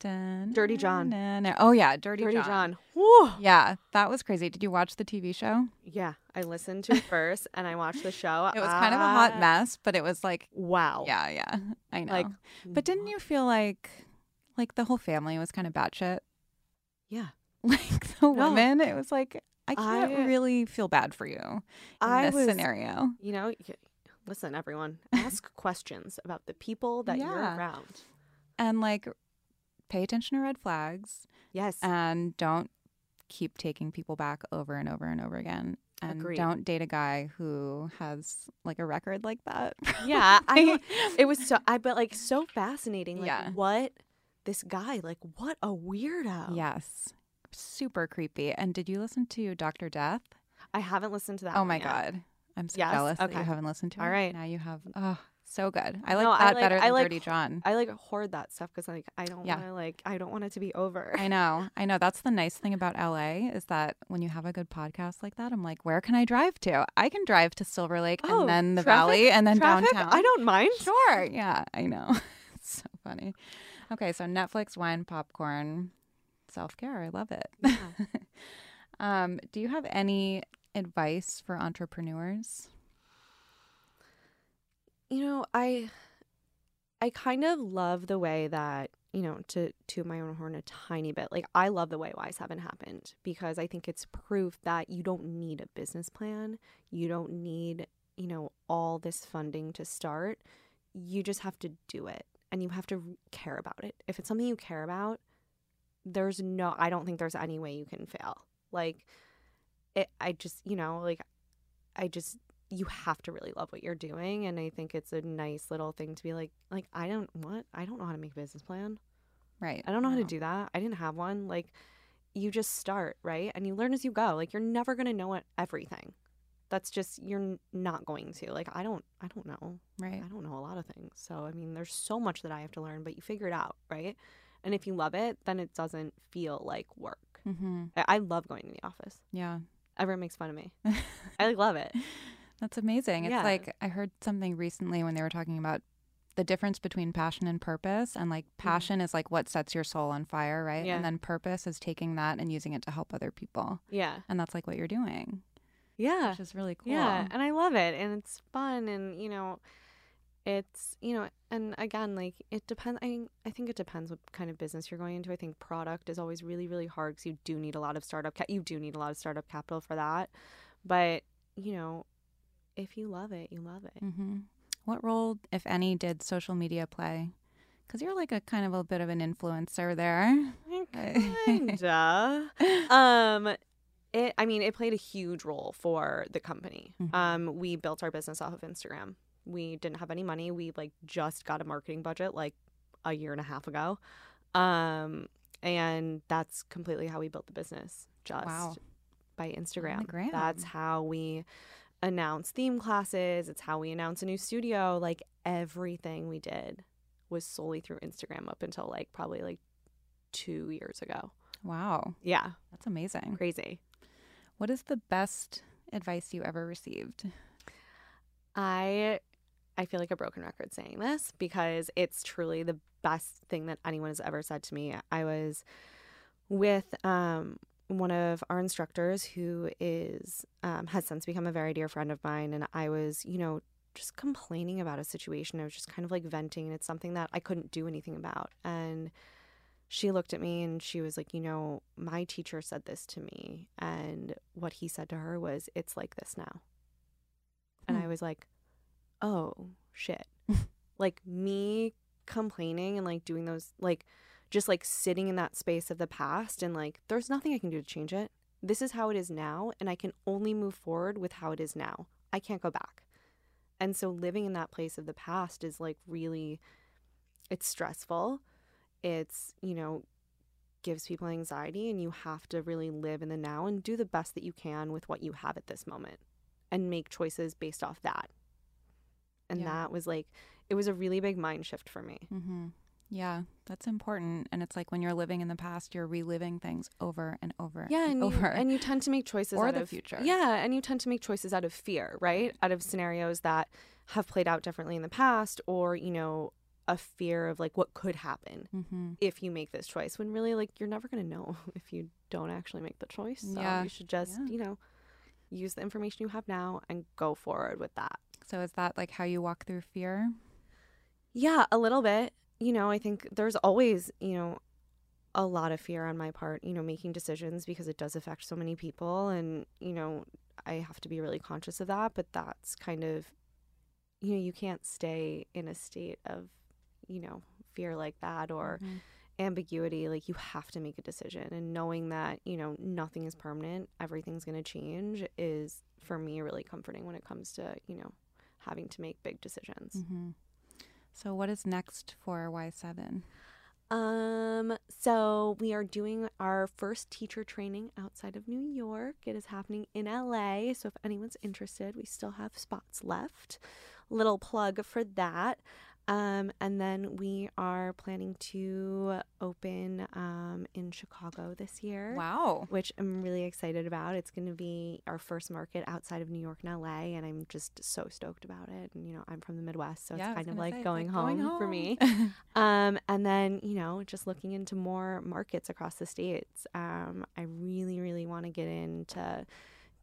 Dun, Dirty John. oh yeah dirty, Dirty john. John. Yeah that was crazy did you watch the tv show Yeah, I listened to it first, and I watched the show. it was kind of a hot Ah, mess but it was like Wow. yeah yeah i know Like, but didn't you feel like like the whole family was kind of batshit Yeah. like the No. women it was like i can't I- really feel bad for you in I this was. scenario You know, listen, everyone. Ask questions about the people that you're around. and like pay attention to red flags Yes. and don't keep taking people back over and over and over again and Agreed. don't date a guy who has like a record like that yeah. I. It was so. I but like so fascinating. Like Yeah. what this guy. Like what a weirdo. yes super creepy and did you listen to dr death I haven't listened to that. oh my yet. god i'm so Yes? jealous that you haven't listened to it All right. now you have oh so good i like No, I that like- better I than like dirty john I like hoard that stuff because like I don't Yeah. want to like I don't want it to be over. I know. I know. That's the nice thing about LA is that when you have a good podcast like that, I'm like, where can I drive to? I can drive to Silver Lake Oh, and then the traffic- valley and then Traffic? downtown. I don't mind. Sure. Yeah, I know. it's so funny. Okay, so Netflix, wine, popcorn, self care. I love it. um, do you have any advice for entrepreneurs? You know, I I kind of love the way that, you know, to to my own horn a tiny bit. Like I love the way Y7 happened because I think it's proof that you don't need a business plan. You don't need, you know, all this funding to start. You just have to do it and you have to care about it. If it's something you care about, there's no I don't think there's any way you can fail. Like it I just, you know, like I just you have to really love what you're doing and I think it's a nice little thing to be like like I don't what? I don't know how to make a business plan. Right. I don't know how to do that. I didn't have one. Like you just start, right? And you learn as you go. Like you're never going to know it, everything. That's just you're not going to. Like I don't I don't know. Right. I don't know a lot of things. So I mean, there's so much that I have to learn, but you figure it out, right? And if you love it, then it doesn't feel like work. Mm-hmm. I, I love going to the office. Yeah. Everyone makes fun of me. I like, love it. That's amazing. It's Yeah. like I heard something recently when they were talking about the difference between passion and purpose. And like passion is like what sets your soul on fire, right? Mm-hmm. Yeah. And then purpose is taking that and using it to help other people. Yeah. And that's like what you're doing, Yeah. which is really cool. Yeah, and I love it, and it's fun, and you know, it's you know and again like it depends I, I think it depends what kind of business you're going into i think product is always really really hard because you do need a lot of startup ca- you do need a lot of startup capital for that but you know if you love it you love it Mm-hmm. What role, if any, did social media play? Because you're like a kind of a bit of an influencer there. kinda um it i mean it played a huge role for the company Mhm. um we built our business off of instagram we didn't have any money. We like just got a marketing budget like a year and a half ago. Um and that's completely how we built the business just Wow. by instagram. gram. that's how we announce theme classes. It's how we announce a new studio. Like everything we did was solely through instagram up until like probably like two years ago. Wow, yeah. That's amazing. crazy. What is the best advice you ever received? I I feel like a broken record saying this because it's truly the best thing that anyone has ever said to me. I was with um one of our instructors who is um, has since become a very dear friend of mine and I was, you know, just complaining about a situation. I was just kind of like venting and it's something that I couldn't do anything about. And she looked at me and she was like, "You know, my teacher said this to me and what he said to her was it's like this now." And Hmm. I was like, "Oh, shit." like me complaining and like doing those like just like sitting in that space of the past and like there's nothing I can do to change it. This is how it is now and I can only move forward with how it is now. I can't go back. And so living in that place of the past is like really it's stressful. It's, you know, gives people anxiety and you have to really live in the now and do the best that you can with what you have at this moment and make choices based off that. And Yeah. that was like it was a really big mind shift for me. Mm-hmm. Yeah, that's important. And it's like when you're living in the past, you're reliving things over and over. Yeah, and you, over. and you tend to make choices Or the of, future. Yeah, and you tend to make choices out of fear, right? Out of scenarios that have played out differently in the past, or you know, a fear of like what could happen mm-hmm. if you make this choice. When really, like, you're never gonna know if you don't actually make the choice. So Yeah. you should just, Yeah. you know, use the information you have now and go forward with that. So is that like how you walk through fear? Yeah, a little bit. You know, I think there's always, you know, a lot of fear on my part, you know, making decisions because it does affect so many people. And, you know, I have to be really conscious of that. But that's kind of, you know, you can't stay in a state of, you know, fear like that or Mhm. ambiguity. Like, you have to make a decision. And knowing that, you know, nothing is permanent, everything's going to change is, for me, really comforting when it comes to, you know, having to make big decisions. Mm-hmm. So what is next for Y7? Um, so we are doing our first teacher training outside of New York. It is happening in LA. So if anyone's interested, we still have spots left. Little plug for that. Um, and then we are planning to open um, in Chicago this year. Wow. Which I'm really excited about. It's going to be our first market outside of New York and LA, and I'm just so stoked about it. And you know, I'm from the Midwest, so Yeah, it's kind of like say, going, like home going for me. Um, and then, you know, just looking into more markets across the states. Um, I really, really want to get into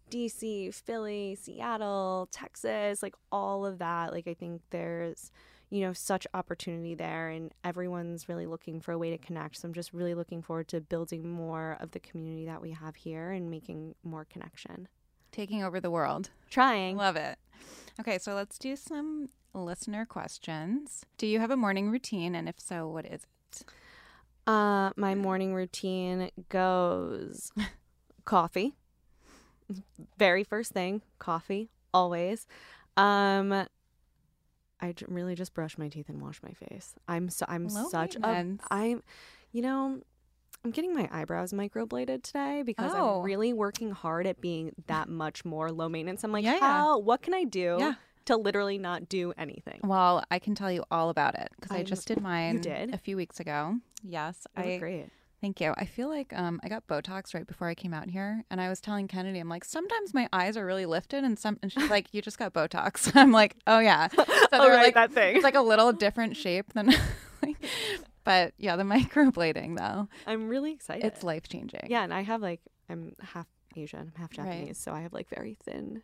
DC, Philly, Seattle, Texas, like all of that. Like, I think there's, you know, such opportunity there, and everyone's really looking for a way to connect. So I'm just really looking forward to building more of the community that we have here and making more connection. Taking over the world. Trying. Love it. Okay, so let's do some listener questions. Do you have a morning routine? And if so, what is it? Uh, my morning routine goes coffee. Very first thing, coffee, always. Um, I j- really just brush my teeth and wash my face. I'm so I'm Low such a. I'm, you know, I'm getting my eyebrows microbladed today because Oh. I'm really working hard at being that much more low maintenance. I'm like, Yeah, yeah. how? What can I do Yeah. to literally not do anything? Well, I can tell you all about it because I just did mine did? a few weeks ago. Yes, I great. Thank you. I feel like um, I got Botox right before I came out here, and I was telling Kennedy, I'm like, sometimes my eyes are really lifted, and some, and she's like, you just got Botox. I'm like, oh yeah. So oh, they're right, like, that thing. it's like a little different shape than, but yeah, the microblading though, I'm really excited. it's life changing. Yeah, and I have like I'm half Asian, I'm half Right. Japanese, so I have like very thin.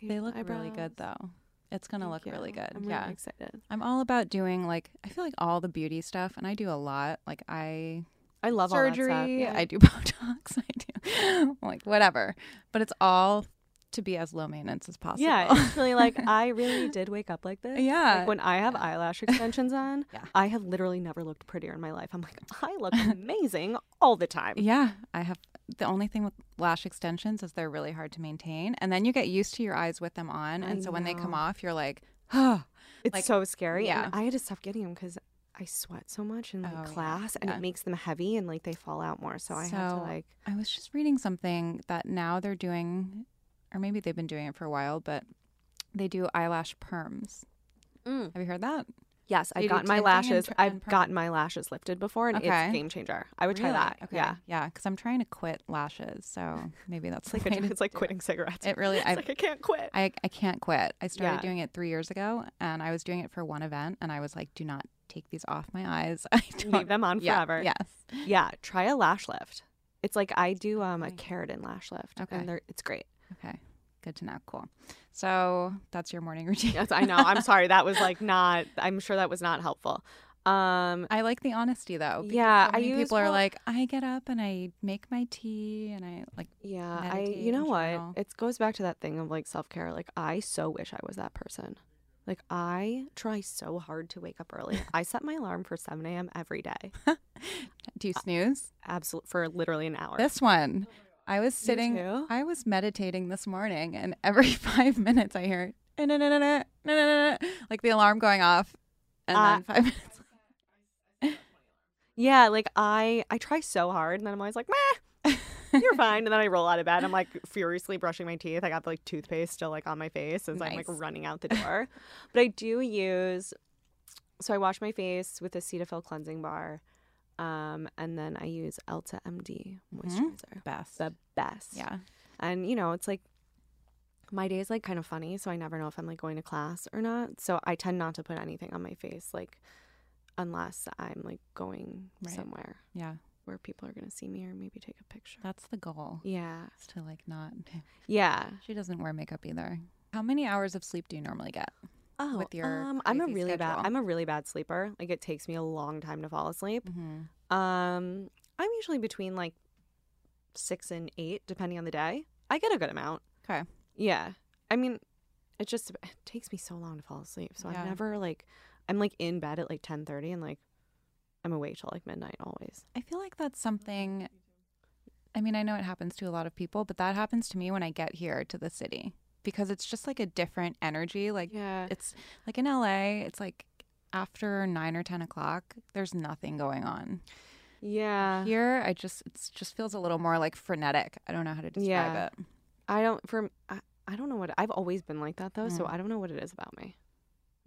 they look eyebrows. really good though. It's gonna Thank look you. really good. I'm yeah. really excited. I'm all about doing like I feel like all the beauty stuff and I do a lot. Like I I love surgery. Yeah. I do Botox, I do like whatever. But it's all to be as low maintenance as possible. Yeah, it's really like I really did wake up like this. Yeah. Like when I have eyelash extensions on, Yeah. I have literally never looked prettier in my life. I'm like, I look amazing all the time. Yeah, I have. The only thing with lash extensions is they're really hard to maintain, and then you get used to your eyes with them on, I and so when they come off, you're like, oh, It's Like, so scary. yeah. And I had to stop getting them because I sweat so much in like, Oh, yeah, class and yeah. it makes them heavy and like they fall out more. So, I have to like, I was just reading something that now they're doing, or maybe they've been doing it for a while, but they do eyelash perms. Mm. Have you heard that? yes, I've gotten my lashes. tr- I've gotten my lashes lifted before and Okay. it's a game changer. I would try that. Okay. Yeah. yeah, because I'm trying to quit lashes, so maybe that's It's like, it's like quitting cigarettes. It really, it's I, like, I can't quit. I, I can't quit. I started Yeah. doing it three years ago, and I was doing it for one event, and I was like, "Do not take these off my eyes. I don't Leave them on Yeah, forever. Yes. Yeah, try a lash lift. It's like I do um a keratin lash lift. Okay. And it's great. Okay. Good to know. Cool. So that's your morning routine. Yes, I know. I'm sorry. That was like not I'm sure that was not helpful. Um I like the honesty though. Yeah, so I use- people are well- like, I get up and I make my tea and I like. yeah, I you know what? It goes back to that thing of like self-care. Like I so wish I was that person. Like I try so hard to wake up early. I set my alarm for 7 a.m. every day. Do you snooze? Absolute for literally an hour. This one, I was sitting. I was meditating this morning, and every five minutes I hear "Na, na, na, na, na, na, na, na," like the alarm going off, and Uh, then five minutes. Yeah, like I I try so hard and then I'm always like, meh, you're fine. And then I roll out of bed. I'm like furiously brushing my teeth. I got like toothpaste still like on my face as I'm like running out the door. but I do use so I wash my face with a Cetaphil cleansing bar. Um, and then I use Elta MD moisturizer. Best. The best. yeah. And you know, it's like my day is like kind of funny, so I never know if I'm like going to class or not. So I tend not to put anything on my face, like unless I'm like going Right. somewhere Yeah. Where people are gonna see me or maybe take a picture. That's the goal. Yeah. Is to like not. Yeah. She doesn't wear makeup either. How many hours of sleep do you normally get? Oh, With your um, I'm a really bad. I'm a really bad sleeper. Like it takes me a long time to fall asleep. Mm-hmm. Um, I'm usually between like six and eight, depending on the day. I get a good amount. Okay. Yeah. I mean, it just it takes me so long to fall asleep. So Yeah. I'm never like I'm like in bed at like ten thirty and like I'm awake till like midnight always. I feel like that's something. I mean, I know it happens to a lot of people, but that happens to me when I get here to the city because it's just like a different energy. Like Yeah. it's like in LA, it's like after nine or ten o'clock, there's nothing going on. Yeah. Here, I just it's just feels a little more like frenetic. I don't know how to describe Yeah. it. I don't for I, I don't know what I've always been like that though, so Mm. I don't know what it is about me.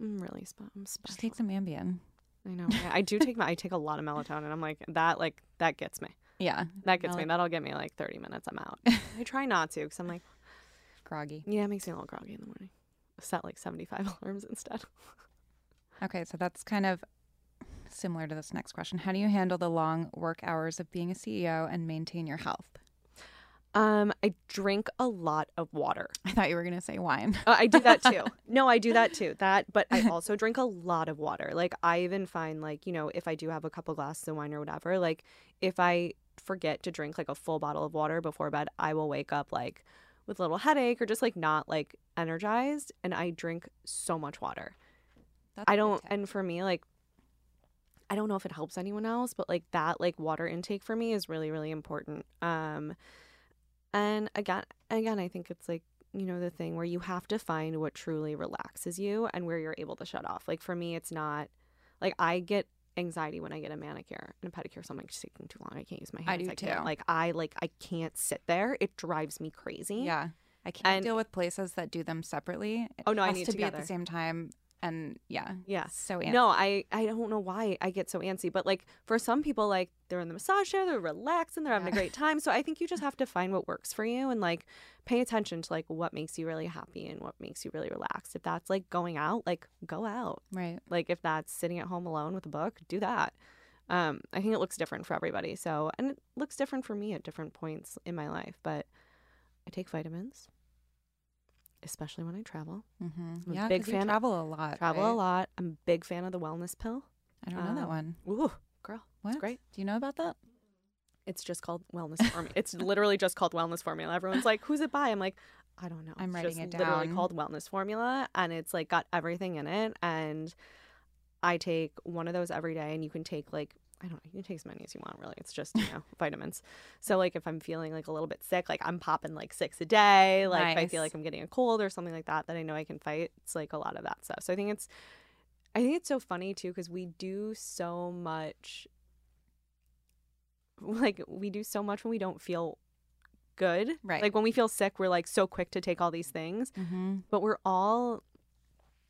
I'm really spe- I'm special. Just take some Ambien. I know. Yeah, I do take my I take a lot of melatonin. I'm like that like that gets me. Yeah, That gets me. That'll get me like 30 minutes. I'm out. I try not to because I'm like, groggy. yeah, it makes me a little groggy in the morning. Set like 75 alarms instead. Okay, so that's kind of similar to this next question. How do you handle the long work hours of being a CEO and maintain your health? Um, I drink a lot of water. I thought you were going to say wine. Uh, I do that too. no, I do that too. That, but I also drink a lot of water. Like I even find like you know if I do have a couple glasses of wine or whatever, like if I forget to drink like a full bottle of water before bed, I will wake up like with a little headache or just like not like energized. And I drink so much water. That's I don't, and for me, like, I don't know if it helps anyone else, but like that, like water intake for me is really, really important. Um, and again, again, I think it's like you know the thing where you have to find what truly relaxes you and where you're able to shut off. Like for me, it's not like I get anxiety when I get a manicure and a pedicure. So I'm like, it's taking too long. I can't use my hands. I do can't. too. Like I like I can't sit there. It drives me crazy. Yeah. I can't And- deal with places that do them separately. It Oh, no, I need to it be at the same time. And yeah, Yeah. so antsy. No, I I don't know why I get so antsy, but like for some people, like they're in the massage chair, they're relaxing, they're having Yeah. a great time. So I think you just have to find what works for you and like pay attention to like what makes you really happy and what makes you really relaxed. If that's like going out, like go out. right. Like if that's sitting at home alone with a book, do that. Um, I think it looks different for everybody. So and it looks different for me at different points in my life, but I take vitamins. Especially when I travel. Mm-hmm. I'm a Yeah, big fan- travel a lot. Travel right? a lot. I'm a big fan of the wellness pill. I don't know that Um, one. Ooh, girl, What? great. Do you know about that? it's just called wellness formula. it's literally just called wellness formula. Everyone's like, "Who's it by?" I'm like, "I don't know." I'm It's writing just it Literally called wellness formula, and it's like got everything in it. And I take one of those every day, and you can take like I don't know, you can take as many as you want. Really, it's just you know vitamins. So like if I'm feeling like a little bit sick, like I'm popping like six a day. Like if I feel like I'm getting a cold or something like that, that I know I can fight. It's like a lot of that stuff. So I think it's. I think it's so funny too because we do so much like we do so much when we don't feel good. Right. Like when we feel sick, we're like so quick to take all these things. Mm-hmm. But we're all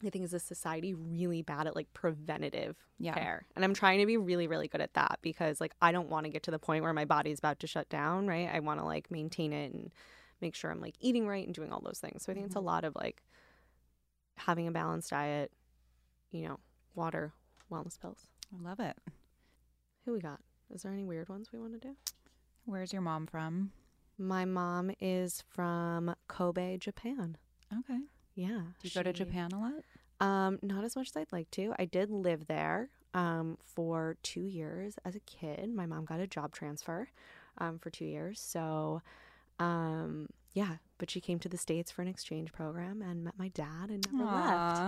I think as a society really bad at like preventative Yeah. care. And I'm trying to be really, really good at that because like I don't want to get to the point where my body's about to shut down, right? I want to like maintain it and make sure I'm like eating right and doing all those things. So I think it's a mm-hmm. lot of like having a balanced diet, you know, water, wellness pills. I love it. Who we got? Is there any weird ones we want to do? Where's your mom from? My mom is from Kobe, Japan. Okay. Yeah. Do you go to Japan a lot? Um, not as much as I'd like to. I did live there um for two years as a kid. My mom got a job transfer um for two years. So um yeah, but she came to the States for an exchange program and met my dad and never left.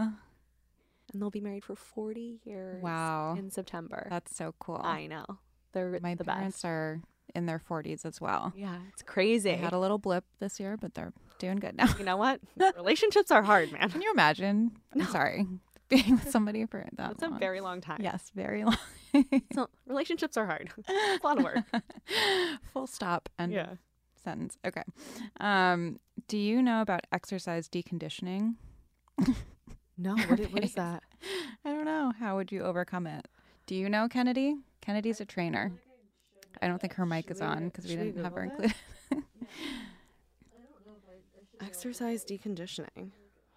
And they'll be married for forty years Wow. in September. That's so cool. I know. They're My the parents best. are in their 40s as well. Yeah, it's crazy. They had a little blip this year, but they're doing good now. you know what? Relationships are hard, man. Can you imagine? I'm sorry. Being with somebody for that That's a very long time. Yes, very long. So relationships are hard. it's a lot of work. Full stop and yeah. sentence. Okay. Um, do you know about exercise deconditioning? No, what, what is that? I don't know. How would you overcome it? Do you know Kennedy? Kennedy's a trainer. I don't think her mic is on because we didn't have her included. Exercise deconditioning.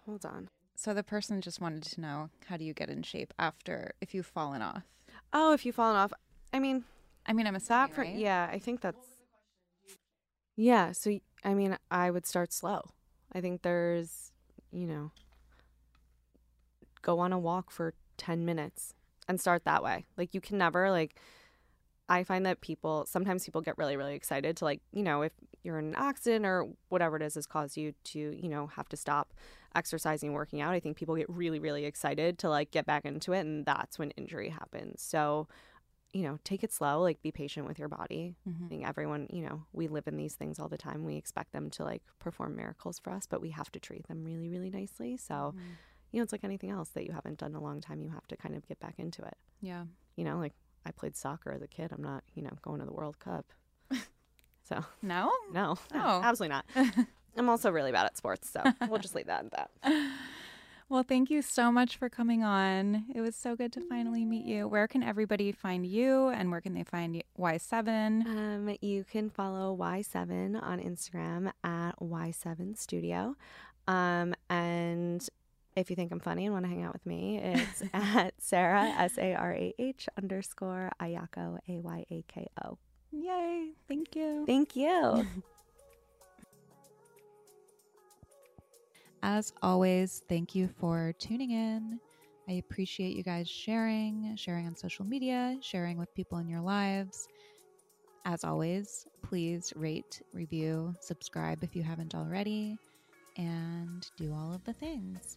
Hold on. so the person just wanted to know how do you get in shape after if you've fallen off? Oh, if you've fallen off. I mean, I mean, I'm that assuming, for right? yeah, I think that's Yeah, so I mean, I would start slow. I think there's, you know, go on a walk for 10 minutes and start that way. Like you can never like I find that people sometimes people get really really excited to like, you know, if you're in an accident or whatever it is has caused you to, you know, have to stop exercising, working out. I think people get really really excited to like get back into it and that's when injury happens. So, you know, take it slow, like be patient with your body. Mhm. I think everyone, you know, we live in these things all the time. We expect them to like perform miracles for us, but we have to treat them really, really nicely. So, Mhm. you know, it's like anything else that you haven't done in a long time. You have to kind of get back into it. Yeah. You know, like I played soccer as a kid. I'm not, you know, going to the World Cup. So, No? no, no, Oh. absolutely not. I'm also really bad at sports. So we'll just leave that at that. Well, thank you so much for coming on. It was so good to finally meet you. Where can everybody find you and where can they find y- Y7? Um, you can follow Y7 on Instagram at Y7 Studio. Um, and if you think I'm funny and want to hang out with me, it's at Sarah, S A R A H underscore Ayako, A Y A K O. Yay. Thank you. Thank you. As always, thank you for tuning in. I appreciate you guys sharing, sharing on social media, sharing with people in your lives. As always, please rate, review, subscribe if you haven't already, and do all of the things.